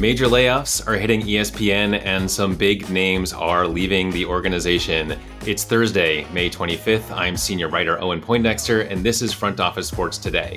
Major layoffs are hitting ESPN, and some big names are leaving the organization. It's Thursday, May 25th. I'm senior writer Owen Poindexter, and this is Front Office Sports Today.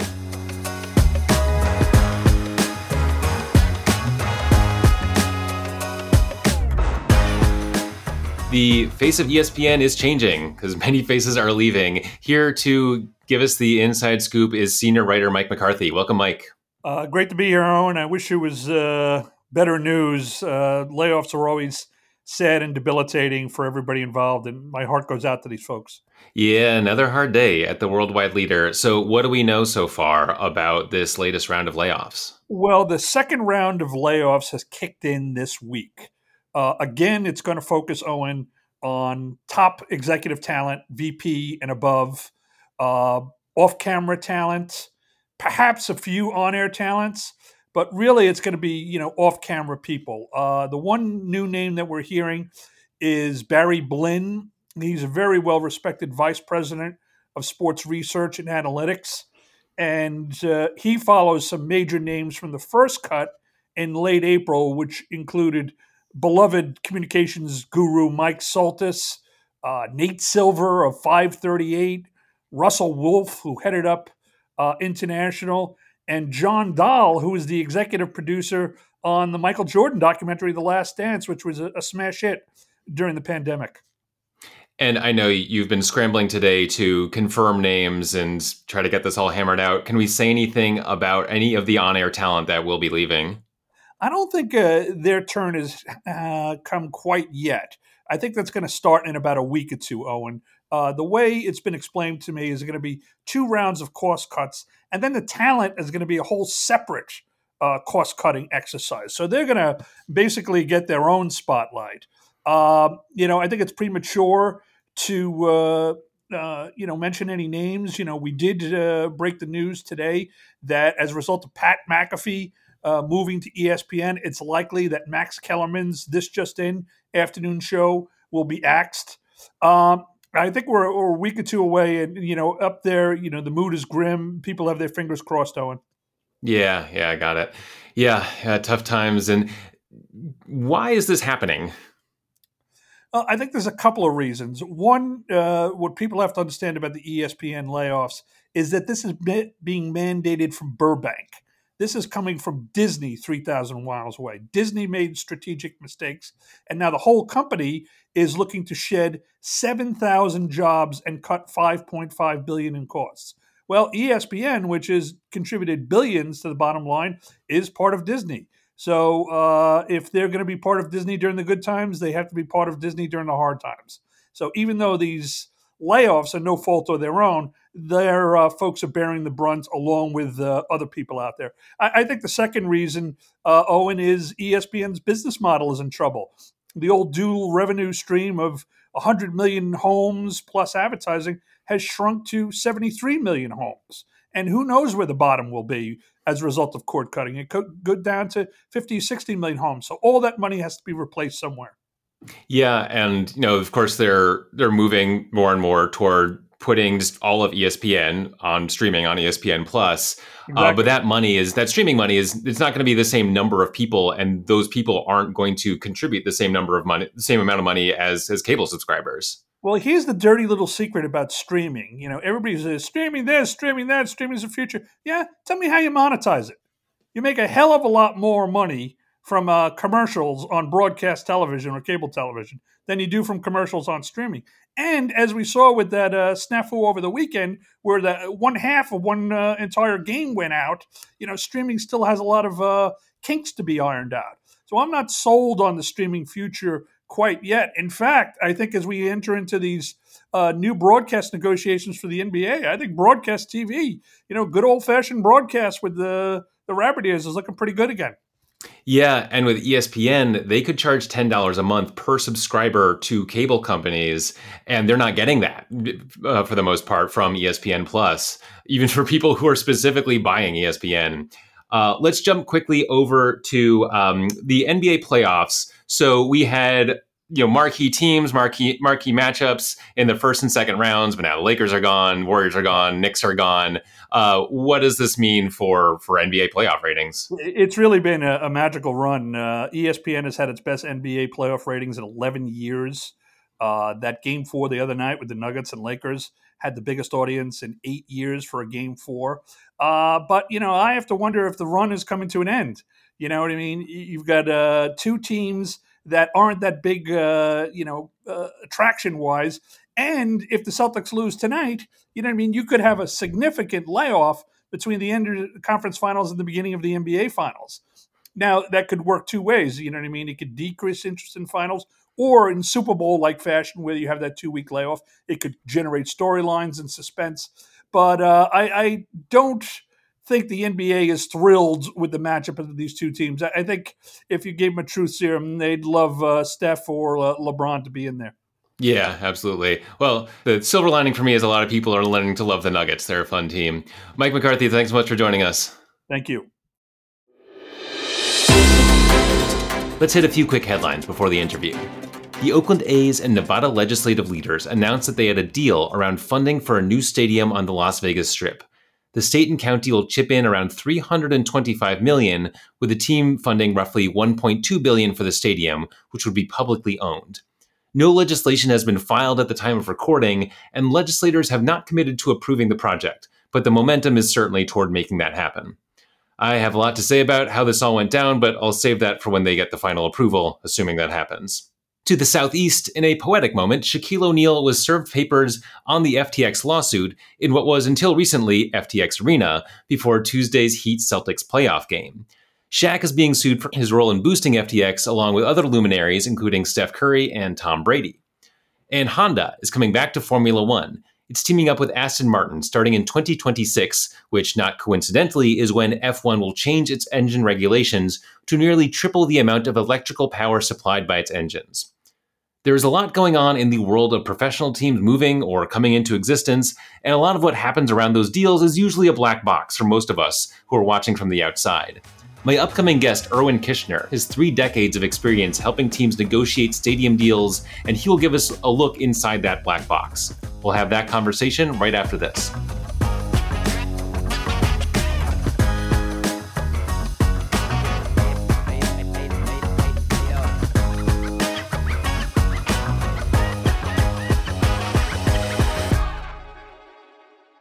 The face of ESPN is changing because many faces are leaving. Here to give us the inside scoop is senior writer Mike McCarthy. Welcome, Mike. Uh, great to be here, Owen. I wish it was uh, better news. Uh, layoffs are always sad and debilitating for everybody involved, and my heart goes out to these folks. Yeah, another hard day at the worldwide leader. So, what do we know so far about this latest round of layoffs? Well, the second round of layoffs has kicked in this week. Uh, again, it's going to focus, Owen, on top executive talent, VP and above, uh, off camera talent, perhaps a few on-air talents, but really it's going to be you know off-camera people. Uh, the one new name that we're hearing is Barry Blinn. He's a very well-respected vice president of sports research and analytics, and uh, he follows some major names from the first cut in late April, which included beloved communications guru Mike Soltys, uh, Nate Silver of 538, Russell Wolff, who headed up uh, International, and John Dahl, who is the executive producer on the Michael Jordan documentary, The Last Dance, which was a, a smash hit during the pandemic. And I know you've been scrambling today to confirm names and try to get this all hammered out. Can we say anything about any of the on air talent that will be leaving? I don't think uh, their turn has uh, come quite yet. I think that's going to start in about a week or two, Owen. Uh, the way it's been explained to me is going to be two rounds of cost cuts, and then the talent is going to be a whole separate uh, cost cutting exercise. So they're going to basically get their own spotlight. Uh, you know, I think it's premature to uh, uh, you know mention any names. You know, we did uh, break the news today that as a result of Pat McAfee. Moving to ESPN, it's likely that Max Kellerman's This Just In afternoon show will be axed. Um, I think we're, we're, a week or two away, and you know, up there, you know, the mood is grim. People have their fingers crossed, Owen. Yeah, yeah, I got it. Yeah, yeah tough times. And why is this happening? Uh, I think there's a couple of reasons. One, uh, what people have to understand about the ESPN layoffs is that this is being mandated from Burbank. This is coming from Disney 3,000 miles away. Disney made strategic mistakes, and now the whole company is looking to shed 7,000 jobs and cut 5.5 billion in costs. Well, ESPN, which has contributed billions to the bottom line, is part of Disney. So uh, if they're going to be part of Disney during the good times, they have to be part of Disney during the hard times. So even though these layoffs are no fault of their own, their uh, folks are bearing the brunt along with uh, other people out there. I, I, think the second reason, uh, Owen, is ESPN's business model is in trouble. The old dual revenue stream of 100 million homes plus advertising has shrunk to 73 million homes. And who knows where the bottom will be as a result of cord cutting. It could go down to 50, 60 million homes. So all that money has to be replaced somewhere. Yeah, and you know, of course, they're they're moving more and more toward putting just all of ESPN on streaming on ESPN Plus. Exactly. Uh, but that money is that streaming money is it's not going to be the same number of people, and those people aren't going to contribute the same number of money, the same amount of money as as cable subscribers. Well, here's the dirty little secret about streaming. You know, everybody says streaming this, streaming that, streaming is the future. Yeah, tell me how you monetize it. You make a hell of a lot more money from uh, commercials on broadcast television or cable television than you do from commercials on streaming. And as we saw with that uh, snafu over the weekend, where the one half of one uh, entire game went out, you know, streaming still has a lot of uh, kinks to be ironed out. So I'm not sold on the streaming future quite yet. In fact, I think as we enter into these uh, new broadcast negotiations for the NBA, I think broadcast TV, you know, good old fashioned broadcast with the the rabbit ears is looking pretty good again. Yeah, and with ESPN, they could charge $10 a month per subscriber to cable companies, and they're not getting that uh, for the most part from ESPN Plus, even for people who are specifically buying ESPN. Uh, let's jump quickly over to um, the NBA playoffs. So we had you know marquee teams, marquee marquee matchups in the first and second rounds. But now the Lakers are gone, Warriors are gone, Knicks are gone. Uh, what does this mean for for NBA playoff ratings? It's really been a, a magical run. Uh, ESPN has had its best NBA playoff ratings in 11 years. Uh, that game four the other night with the Nuggets and Lakers had the biggest audience in eight years for a game four. Uh, but you know, I have to wonder if the run is coming to an end. You know what I mean? You've got uh, two teams that aren't that big, uh, you know, uh, attraction wise. And if the Celtics lose tonight, you know what I mean? You could have a significant layoff between the end of the conference finals and the beginning of the NBA finals. Now, that could work two ways. You know what I mean? It could decrease interest in finals, or in Super Bowl like fashion, where you have that two week layoff, it could generate storylines and suspense. But uh, I, I don't think the NBA is thrilled with the matchup of these two teams. I think if you gave them a truth serum, they'd love uh, Steph or uh, LeBron to be in there. Yeah, absolutely. Well, the silver lining for me is a lot of people are learning to love the Nuggets. They're a fun team. Mike McCarthy, thanks so much for joining us. Thank you. Let's hit a few quick headlines before the interview. The Oakland A's and Nevada legislative leaders announced that they had a deal around funding for a new stadium on the Las Vegas Strip the state and county will chip in around 325 million with the team funding roughly 1.2 billion for the stadium which would be publicly owned. No legislation has been filed at the time of recording and legislators have not committed to approving the project but the momentum is certainly toward making that happen. I have a lot to say about how this all went down but i'll save that for when they get the final approval assuming that happens to the southeast, in a poetic moment, Shaquille O'Neal was served papers on the FTX lawsuit in what was until recently FTX Arena before Tuesday's Heat Celtics playoff game. Shaq is being sued for his role in boosting FTX along with other luminaries, including Steph Curry and Tom Brady. And Honda is coming back to Formula One. It's teaming up with Aston Martin starting in 2026, which, not coincidentally, is when F1 will change its engine regulations to nearly triple the amount of electrical power supplied by its engines. There's a lot going on in the world of professional teams moving or coming into existence, and a lot of what happens around those deals is usually a black box for most of us who are watching from the outside. My upcoming guest, Irwin Kishner, has three decades of experience helping teams negotiate stadium deals, and he will give us a look inside that black box. We'll have that conversation right after this.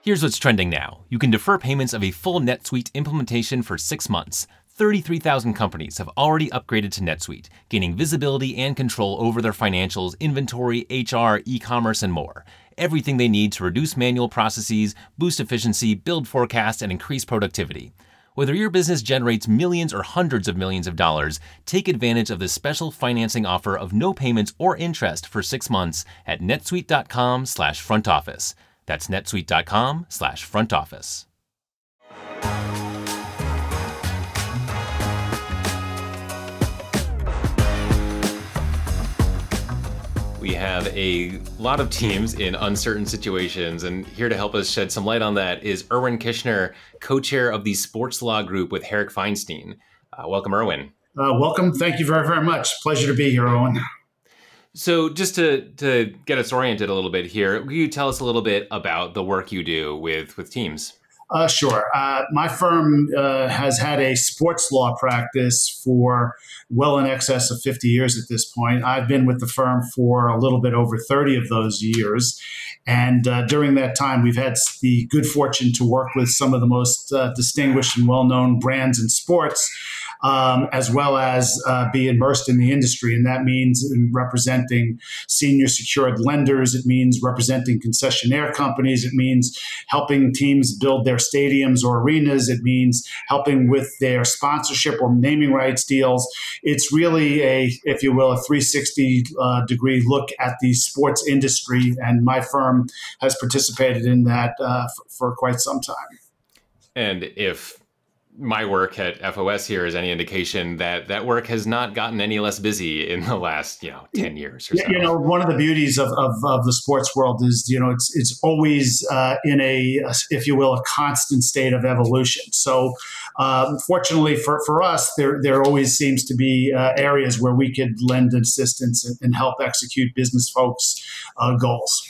Here's what's trending now. You can defer payments of a full NetSuite implementation for six months. 33,000 companies have already upgraded to NetSuite, gaining visibility and control over their financials, inventory, HR, e commerce, and more. Everything they need to reduce manual processes, boost efficiency, build forecasts, and increase productivity. Whether your business generates millions or hundreds of millions of dollars, take advantage of this special financing offer of no payments or interest for six months at netsuite.com/front office. That's netsuite.com slash front office. We have a lot of teams in uncertain situations, and here to help us shed some light on that is Irwin Kishner, co-chair of the Sports Law Group with Herrick Feinstein. Uh, welcome, Irwin. Uh, welcome. Thank you very, very much. Pleasure to be here, Owen. So, just to to get us oriented a little bit here, can you tell us a little bit about the work you do with with teams? Uh, sure. Uh, my firm uh, has had a sports law practice for well in excess of 50 years at this point. I've been with the firm for a little bit over 30 of those years. And uh, during that time, we've had the good fortune to work with some of the most uh, distinguished and well known brands in sports um, as well as uh, be immersed in the industry. And that means representing senior secured lenders. It means representing concessionaire companies. It means helping teams build their stadiums or arenas. It means helping with their sponsorship or naming rights deals. It's really a, if you will, a 360 uh, degree look at the sports industry. And my firm has participated in that uh, for, for quite some time. And if my work at FOS here is any indication that that work has not gotten any less busy in the last you know ten years or so. You know, one of the beauties of, of, of the sports world is you know it's it's always uh, in a if you will a constant state of evolution. So, um, fortunately for, for us, there there always seems to be uh, areas where we could lend assistance and, and help execute business folks' uh, goals.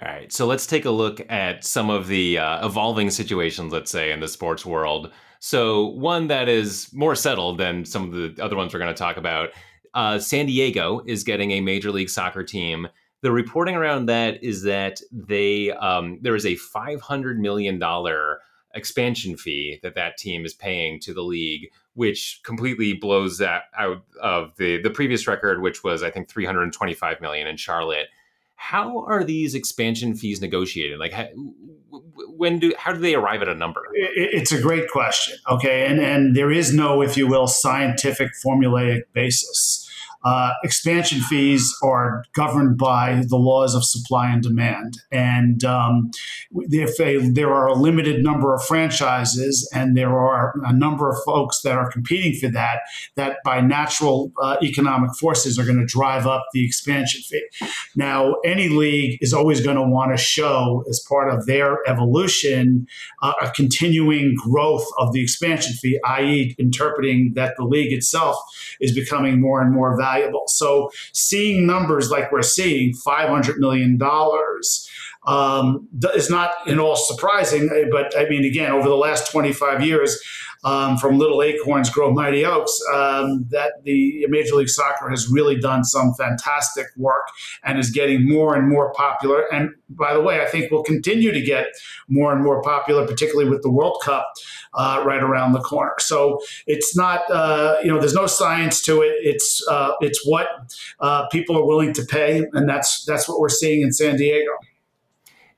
All right, so let's take a look at some of the uh, evolving situations, let's say, in the sports world. So, one that is more settled than some of the other ones we're going to talk about uh, San Diego is getting a Major League Soccer team. The reporting around that is that they um, there is a $500 million expansion fee that that team is paying to the league, which completely blows that out of the the previous record, which was I think 325 million in Charlotte how are these expansion fees negotiated? Like, when do how do they arrive at a number? It's a great question. Okay, and and there is no, if you will, scientific formulaic basis. Uh, expansion fees are governed by the laws of supply and demand. And um, if a, there are a limited number of franchises and there are a number of folks that are competing for that, that by natural uh, economic forces are going to drive up the expansion fee. Now, any league is always going to want to show, as part of their evolution, uh, a continuing growth of the expansion fee, i.e., interpreting that the league itself is becoming more and more valuable valuable. So seeing numbers like we're seeing, $500 million, um, is not in all surprising. But I mean, again, over the last 25 years, um, from little acorns grow mighty oaks, um, that the Major League Soccer has really done some fantastic work and is getting more and more popular. And by the way, I think will continue to get more and more popular, particularly with the World Cup uh, right around the corner. So it's not, uh, you know, there's no science to it. It's uh, it's what uh, people are willing to pay, and that's that's what we're seeing in San Diego.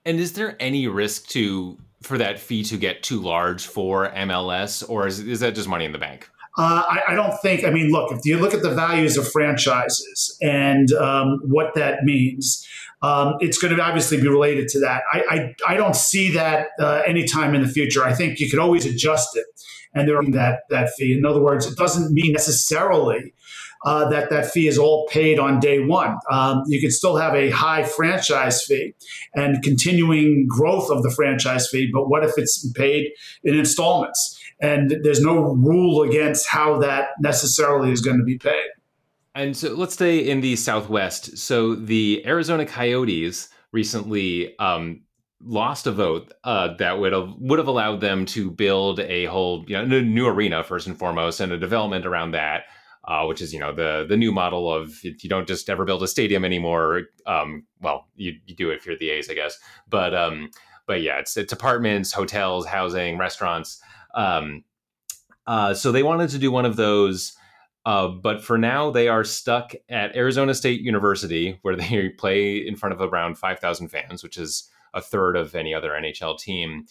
And is there any risk to for that fee to get too large for MLS, or is, is that just money in the bank? Uh, I, I, don't think. I mean, look, if you look at the values of franchises and um, what that means, um, it's going to obviously be related to that. I, I, I don't see that uh, anytime in the future. I think you could always adjust it, and there that that fee. In other words, it doesn't mean necessarily uh, that that fee is all paid on day one. Um, you can still have a high franchise fee and continuing growth of the franchise fee, but what if it's paid in installments? And there's no rule against how that necessarily is going to be paid. And so let's stay in the Southwest. So the Arizona Coyotes recently um, lost a vote uh, that would have would have allowed them to build a whole you know new arena first and foremost and a development around that uh, which is you know the the new model of you don't just ever build a stadium anymore. Um, well, you, you do it if you're the A's, I guess. But um, but yeah, it's it's apartments, hotels, housing, restaurants. Um, uh, so they wanted to do one of those. Uh, but for now, they are stuck at Arizona State University, where they play in front of around 5,000 fans, which is a third of any other NHL team.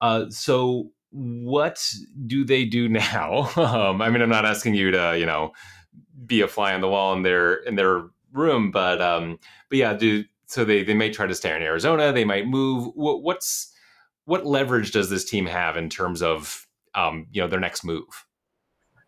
Uh, so what do they do now? Um, I mean, I'm not asking you to, you know, be a fly on the wall in their in their room, but um, but yeah, do so they they may try to stay in Arizona. They might move. What, what's what leverage does this team have in terms of um, you know their next move?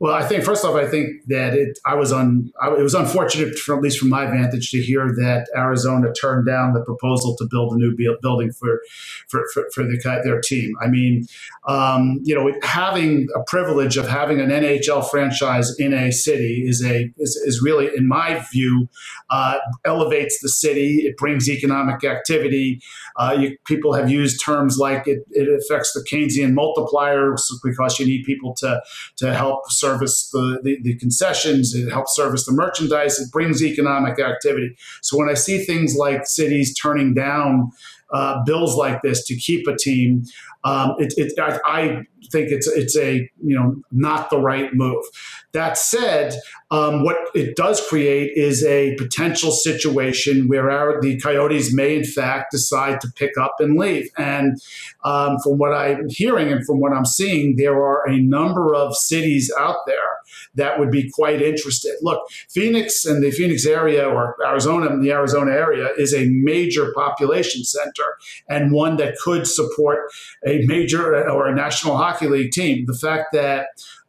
Well, I think first off, I think that it I was on it was unfortunate from at least from my vantage to hear that Arizona turned down the proposal to build a new building for for for, for the, their team. I mean, um, you know, having a privilege of having an NHL franchise in a city is a is, is really, in my view, uh, elevates the city. It brings economic activity. Uh, you, people have used terms like it, it affects the Keynesian multiplier because you need people to to help serve service the, the, the, concessions, it helps service the merchandise, it brings economic activity. So when I see things like cities turning down uh, bills like this to keep a team, um, it, it, I, I, think it's it's a you know not the right move. That said, um, what it does create is a potential situation where our, the Coyotes may, in fact, decide to pick up and leave. And um, from what I'm hearing and from what I'm seeing, there are a number of cities out there that would be quite interested. Look, Phoenix and the Phoenix area or Arizona and the Arizona area is a major population center and one that could support a major or a National Hockey League team. The fact that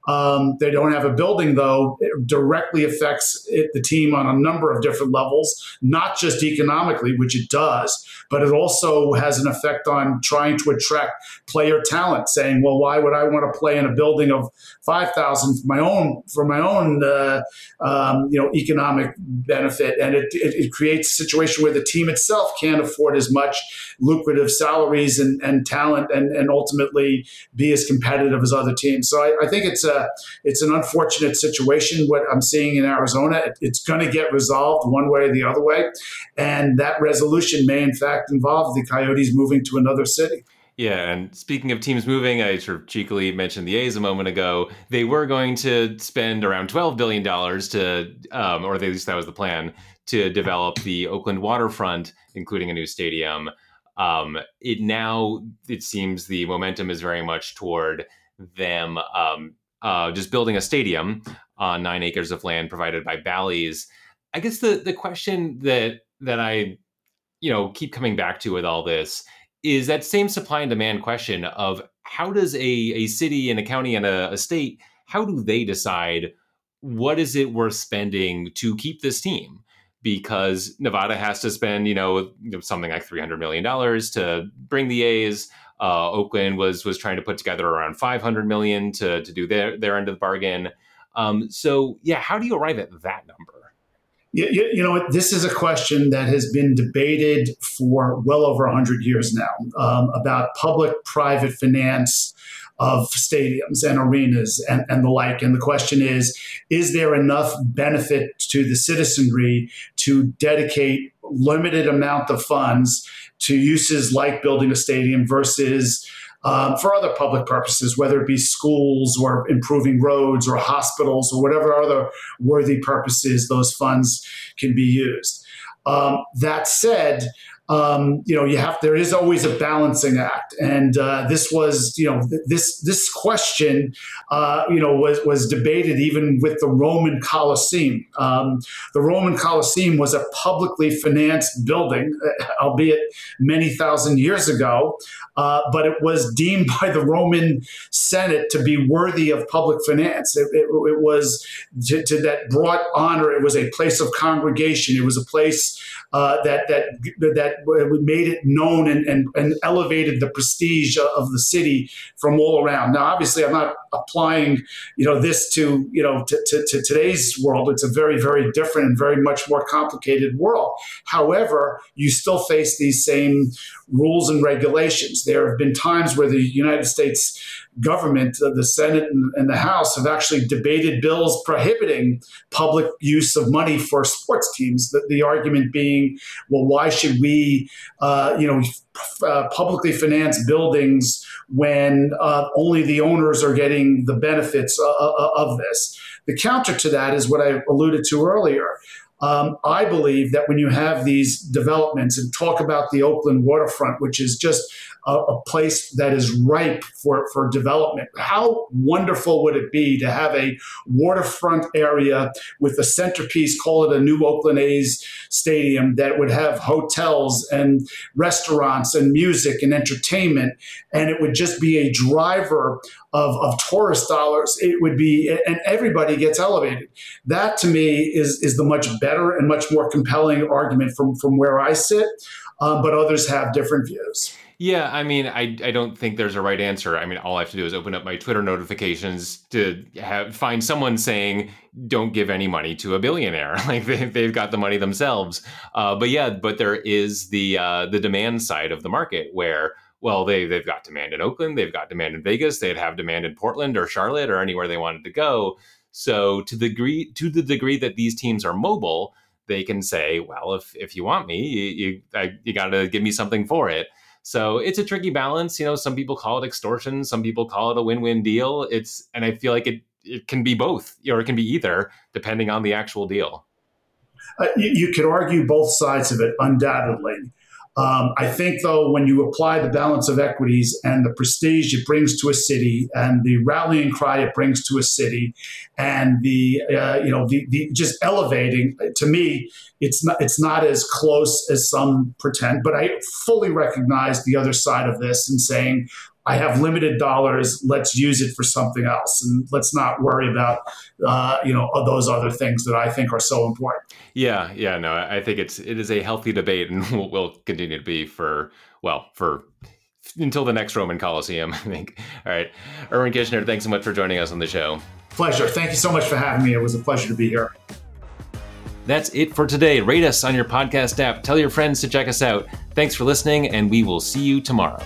um, they don't have a building, though, it directly affects it, the team on a number of different levels, not just economically, which it does, but it also has an effect on trying to attract player talent, saying, well, why would I want to play in a building of 5,000 for my own, for my own, uh, um, you know, economic benefit? And it, it, it creates a situation where the team itself can't afford as much lucrative salaries and, and talent and, and ultimately be as competitive as other teams. So I, I think it's a it's an unfortunate situation. What I'm seeing in Arizona, it, it's going to get resolved one way or the other way, and that resolution may in fact involve the Coyotes moving to another city. Yeah, and speaking of teams moving, I sort of cheekily mentioned the A's a moment ago. They were going to spend around twelve billion dollars to, um, or at least that was the plan, to develop the Oakland waterfront, including a new stadium. Um, it now it seems the momentum is very much toward them um, uh, just building a stadium on nine acres of land provided by Bally's. I guess the the question that that I you know keep coming back to with all this is that same supply and demand question of how does a, a city and a county and a, a state how do they decide what is it worth spending to keep this team because Nevada has to spend, you know, something like three hundred million dollars to bring the A's. Uh, Oakland was was trying to put together around five hundred million to to do their their end of the bargain. Um, so yeah, how do you arrive at that number? You, you, you, know, this is a question that has been debated for well over 100 years now um, about public private finance of stadiums and arenas and, and the like. And the question is is there enough benefit to the citizenry to dedicate limited amount of funds to uses like building a stadium versus um, for other public purposes, whether it be schools or improving roads or hospitals or whatever other worthy purposes those funds can be used. Um, that said, um, you know, you have there is always a balancing act, and uh, this was, you know, this this question, uh, you know, was was debated even with the Roman Colosseum. Um, the Roman Colosseum was a publicly financed building, albeit many thousand years ago, uh, but it was deemed by the Roman Senate to be worthy of public finance. It, it, it was to, to that brought honor. It was a place of congregation. It was a place uh, that that that made it known and, and, and elevated the prestige of the city from all around. Now, obviously, I'm not applying you know this to you know to, to, to today's world. It's a very very different and very much more complicated world. However, you still face these same rules and regulations. There have been times where the United States government, uh, the Senate and, the House, have actually debated bills prohibiting public use of money for sports teams. The, the argument being, well, why should we, uh, you know, uh, publicly finance buildings when uh, only the owners are getting the benefits uh, uh, of this? The counter to that is what I alluded to earlier. Um, I believe that when you have these developments and talk about the Oakland waterfront, which is just a, a, place that is ripe for, for development. How wonderful would it be to have a waterfront area with a centerpiece, call it a new Oakland A's stadium, that would have hotels and restaurants and music and entertainment, and it would just be a driver of, of tourist dollars. It would be, and everybody gets elevated. That to me is, is the much better and much more compelling argument from, from where I sit. Um, but others have different views. Yeah, I mean, I, I don't think there's a right answer. I mean, all I have to do is open up my Twitter notifications to have find someone saying, "Don't give any money to a billionaire." Like they, they've got the money themselves. Uh, but yeah, but there is the uh, the demand side of the market where well, they they've got demand in Oakland, they've got demand in Vegas, they'd have demand in Portland or Charlotte or anywhere they wanted to go. So to the degree to the degree that these teams are mobile, they can say, well, if if you want me, you you, you got to give me something for it. So it's a tricky balance. You know, some people call it extortion, some people call it a win-win deal. It's and I feel like it it can be both, or it can be either, depending on the actual deal. Uh, you, you could argue both sides of it, undoubtedly. Um, I think, though, when you apply the balance of equities and the prestige it brings to a city, and the rallying cry it brings to a city, and the uh, you know the, the just elevating to me, it's not it's not as close as some pretend. But I fully recognize the other side of this and saying, I have limited dollars. Let's use it for something else, and let's not worry about uh, you know those other things that I think are so important. Yeah, yeah, no, I think it's it is a healthy debate, and will, will continue to be for well for until the next Roman Coliseum. I think. All right, Irwin Kishner, thanks so much for joining us on the show. Pleasure. Thank you so much for having me. It was a pleasure to be here. That's it for today. Rate us on your podcast app. Tell your friends to check us out. Thanks for listening, and we will see you tomorrow.